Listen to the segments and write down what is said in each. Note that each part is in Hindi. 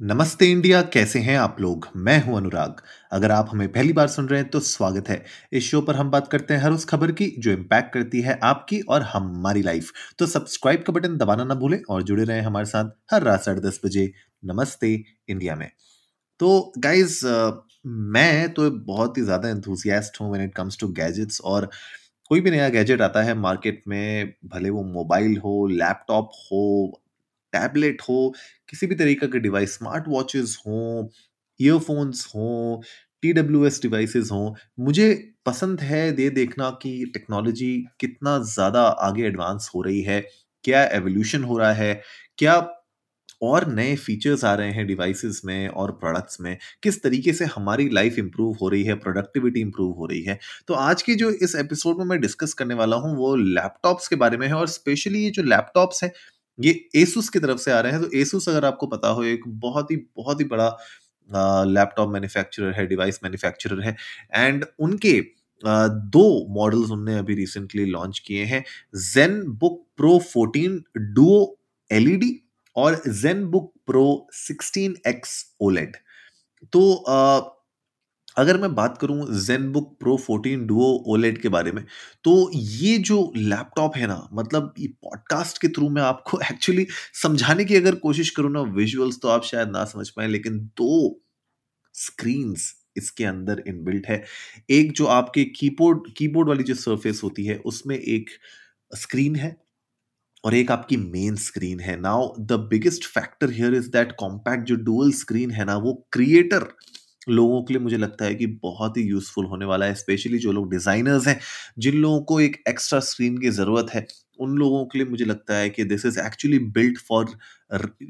नमस्ते इंडिया, कैसे हैं आप लोग? मैं हूँ अनुराग। अगर आप हमें पहली बार सुन रहे हैं तो स्वागत है। इस शो पर हम बात करते हैं हर उस खबर की, जो इम्पैक्ट करती है आपकी और हमारी लाइफ तो सब्सक्राइब का बटन दबाना ना भूलें और जुड़े रहें हमारे साथ हर रात साढ़े दस बजे। नमस्ते इंडिया में। तो गाइज़ मैं तो बहुत ही ज़्यादा एंथुजियास्ट हूँ when it comes to gadgets और कोई भी नया गैजेट आता है मार्केट में, भले वो मोबाइल हो लैपटॉप हो टैबलेट हो, किसी भी तरीके का डिवाइस स्मार्ट वॉचेस हों ईयरफोन्स हों टी डब्ल्यू एस डिवाइसेस हों, मुझे पसंद है ये देखना कि टेक्नोलॉजी कितना ज़्यादा आगे एडवांस हो रही है, क्या एवोल्यूशन हो रहा है, क्या और नए फीचर्स आ रहे हैं डिवाइसेस में और प्रोडक्ट्स में, किस तरीके से हमारी लाइफ इंप्रूव हो रही है प्रोडक्टिविटी इंप्रूव हो रही है। तो आज के जो इस एपिसोड में मैं डिस्कस करने वाला हूँ, वो लैपटॉप्स के बारे में है और स्पेशली ये जो लैपटॉप्स हैं ये एसुस की तरफ़ से आ रहे हैं। तो एसुस अगर आपको पता हो, एक बहुत ही बहुत ही बड़ा लैपटॉप मैन्युफैक्चरर है डिवाइस मैन्युफैक्चरर है एंड उनके दो मॉडल्स उनने अभी रिसेंटली लॉन्च किए हैं जेन बुक प्रो 14 डुओ एलईडी और जेन बुक प्रो 16x ओलेड तो अगर मैं बात करूँ जेन बुक प्रो 14 डुओ ओलेड के बारे में तो ये जो लैपटॉप है ना मतलब ये पॉडकास्ट के थ्रू मैं आपको एक्चुअली समझाने की अगर कोशिश करूँ ना विजुअल्स तो आप शायद ना समझ पाए, लेकिन दो स्क्रीन्स इसके अंदर इनबिल्ट है। एक जो आपके कीबोर्ड कीबोर्ड वाली जो सरफेस होती है, उसमें एक स्क्रीन है और एक आपकी मेन स्क्रीन है। Now the biggest factor here is that compact जो डुअल स्क्रीन है ना, वो क्रिएटर लोगों के लिए मुझे लगता है कि बहुत ही यूजफुल होने वाला है स्पेशली जो लोग डिजाइनर्स हैं, जिन लोगों को एक एक्स्ट्रा स्क्रीन की ज़रूरत है, उन लोगों के लिए मुझे लगता है कि this is actually built for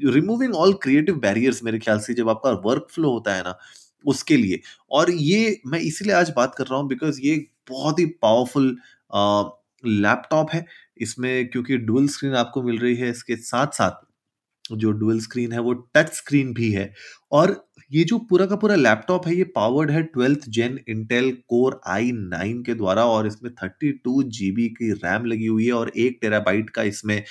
removing all creative barriers मेरे ख्याल से जब आपका वर्क फ्लो होता है ना, उसके लिए। और ये मैं इसीलिए आज बात कर रहा हूँ बिकॉज़ ये बहुत ही पावरफुल लैपटॉप है। इसमें क्योंकि डुअल स्क्रीन आपको मिल रही है, इसके साथ साथ जो डुअल स्क्रीन है, वो टच स्क्रीन भी है। और ये जो पूरा का पूरा लैपटॉप है, ये पावर्ड है twelfth gen Intel core i nine के द्वारा और इसमें थर्टी टू जीबी की रैम लगी हुई है और एक टेराबाइट का इसमें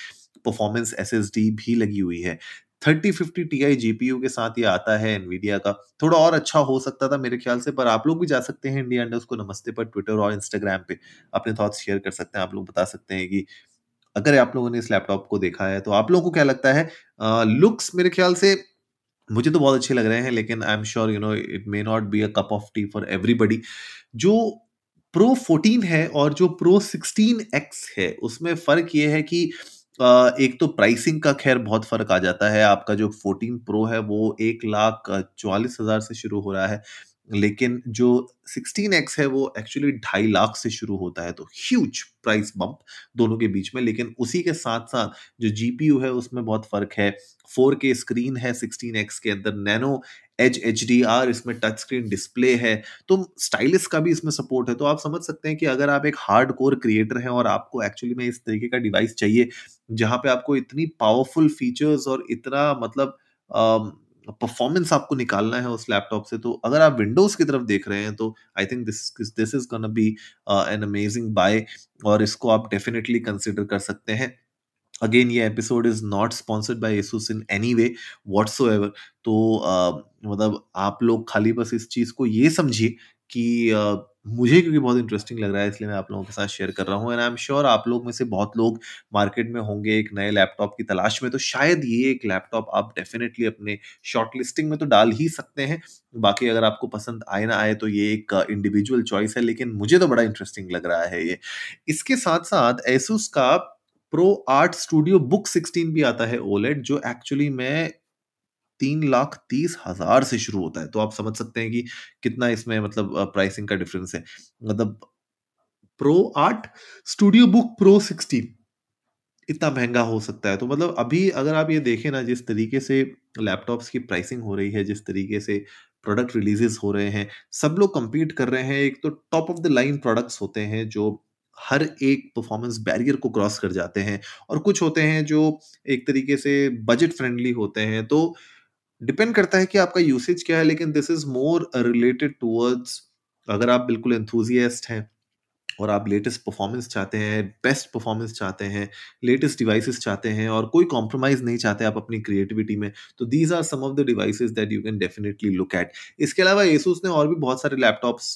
परफॉर्मेंस एसएसडी भी लगी हुई है। Thirty fifty T I GPU के साथ ये आता है एनवीडिया का। थोड़ा और अच्छा हो सकता था मेरे ख्याल से, पर आप लोग भी जा सकते हैं इंडिया इंडस्ट को नमस्ते पर ट्विटर और इंस्टाग्राम पे। अपने थॉट्स शेयर कर सकते हैं, आप लोग बता सकते हैं कि अगर आप लोगों ने इस लैपटॉप को देखा है तो आप लोगों को क्या लगता है? लुक्स मेरे ख्याल से मुझे तो बहुत अच्छे लग रहे हैं, लेकिन I am sure you know it may not be a cup of tea for everybody जो प्रो 14 है और जो प्रो 16x है, उसमें फ़र्क ये है कि एक तो प्राइसिंग का खैर बहुत फ़र्क आ जाता है। आपका जो 14 प्रो है, वो एक लाख चौवालीस हज़ार से शुरू हो रहा है। लेकिन जो 16x है, वो एक्चुअली ढाई लाख से शुरू होता है तो ह्यूज प्राइस बम्प दोनों के बीच में। लेकिन उसी के साथ साथ जो जीपीयू है, उसमें बहुत फ़र्क है। 4K स्क्रीन है 16x के अंदर nano H H D R इसमें टच स्क्रीन डिस्प्ले है। तो स्टाइलिस का भी इसमें सपोर्ट है। तो आप समझ सकते हैं कि अगर आप एक हार्ड कोर क्रिएटर हैं और आपको एक्चुअली में इस तरीके का डिवाइस चाहिए, जहाँ पे आपको इतनी पावरफुल फीचर्स और इतना मतलब परफॉर्मेंस आपको निकालना है उस लैपटॉप से तो अगर आप विंडोज़ की तरफ़ देख रहे हैं तो I think this this is gonna be an amazing buy और इसको आप डेफिनेटली कंसिडर कर सकते हैं। अगेन ये episode is not sponsored by Asus in any way what's तो uh, मतलब आप लोग खाली बस इस चीज़ को ये समझिए कि मुझे क्योंकि बहुत इंटरेस्टिंग लग रहा है, इसलिए मैं आप लोगों के साथ शेयर कर रहा हूँ। एंड आई एम श्योर आप लोग में से बहुत लोग मार्केट में होंगे एक नए लैपटॉप की तलाश में तो शायद ये एक लैपटॉप आप डेफिनेटली अपने शॉर्ट लिस्टिंग में तो डाल ही सकते हैं। बाकी अगर आपको पसंद आए ना आए तो ये एक इंडिविजुअल चॉइस है, लेकिन मुझे तो बड़ा इंटरेस्टिंग लग रहा है ये। इसके साथ साथ एसूस का प्रो आर्ट स्टूडियो बुक 16 भी आता है ओलेट जो एक्चुअली में तीन लाख तीस हज़ार से शुरू होता है। तो आप समझ सकते हैं कि कितना इसमें मतलब प्राइसिंग का डिफरेंस है। मतलब pro art studio book pro sixteen इतना महँगा हो सकता है। तो मतलब अभी अगर आप ये देखें ना, जिस तरीके से लैपटॉप्स की प्राइसिंग हो रही है, जिस तरीके से प्रोडक्ट रिलीजेस हो रहे हैं, सब लोग compete कर रहे हैं। एक तो top of the line products होते हैं, जो हर एक परफॉर्मेंस बैरियर को क्रॉस कर जाते हैं। और कुछ होते हैं जो एक तरीके से बजट फ्रेंडली होते हैं। तो डिपेंड करता है कि आपका यूसेज क्या है, लेकिन this is more related towards अगर आप बिल्कुल एंथुजियास्ट हैं और आप लेटेस्ट परफॉर्मेंस चाहते हैं बेस्ट परफॉर्मेंस चाहते हैं लेटेस्ट डिवाइसेस चाहते हैं और कोई कॉम्प्रोमाइज़ नहीं चाहते आप अपनी क्रिएटिविटी में तो these are some of the devices that you can definitely look at इसके अलावा एसूस ने और भी बहुत सारे लैपटॉप्स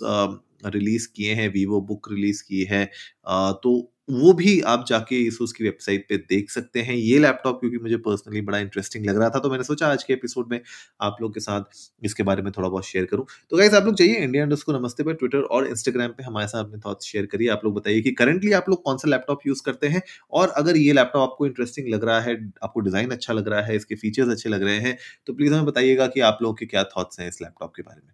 रिलीज़ किए हैं वीवो बुक रिलीज़ की है तो वो भी आप जाके एसुस की वेबसाइट पे देख सकते हैं। ये लैपटॉप क्योंकि मुझे पर्सनली बड़ा इंटरेस्टिंग लग रहा था तो मैंने सोचा आज के एपिसोड में आप लोग के साथ इसके बारे में थोड़ा बहुत शेयर करूँ। तो गाइज़ आप लोग चाहिए इंडिया इंडस्ट को नमस्ते पे, ट्विटर और इंस्टाग्राम पे हमारे साथ अपने थॉट्स शेयर करिए। आप लोग बताइए कि करंटली आप लोग कौन सा लैपटॉप यूज़ करते हैं? और अगर ये लैपटॉप आपको इंटरेस्टिंग लग रहा है, आपको डिज़ाइन अच्छा लग रहा है, इसके फीचर्स अच्छे लग रहे हैं तो प्लीज़ हमें बताइएगा कि आप लोगों के क्या थॉट्स हैं इस लैपटॉप के बारे में।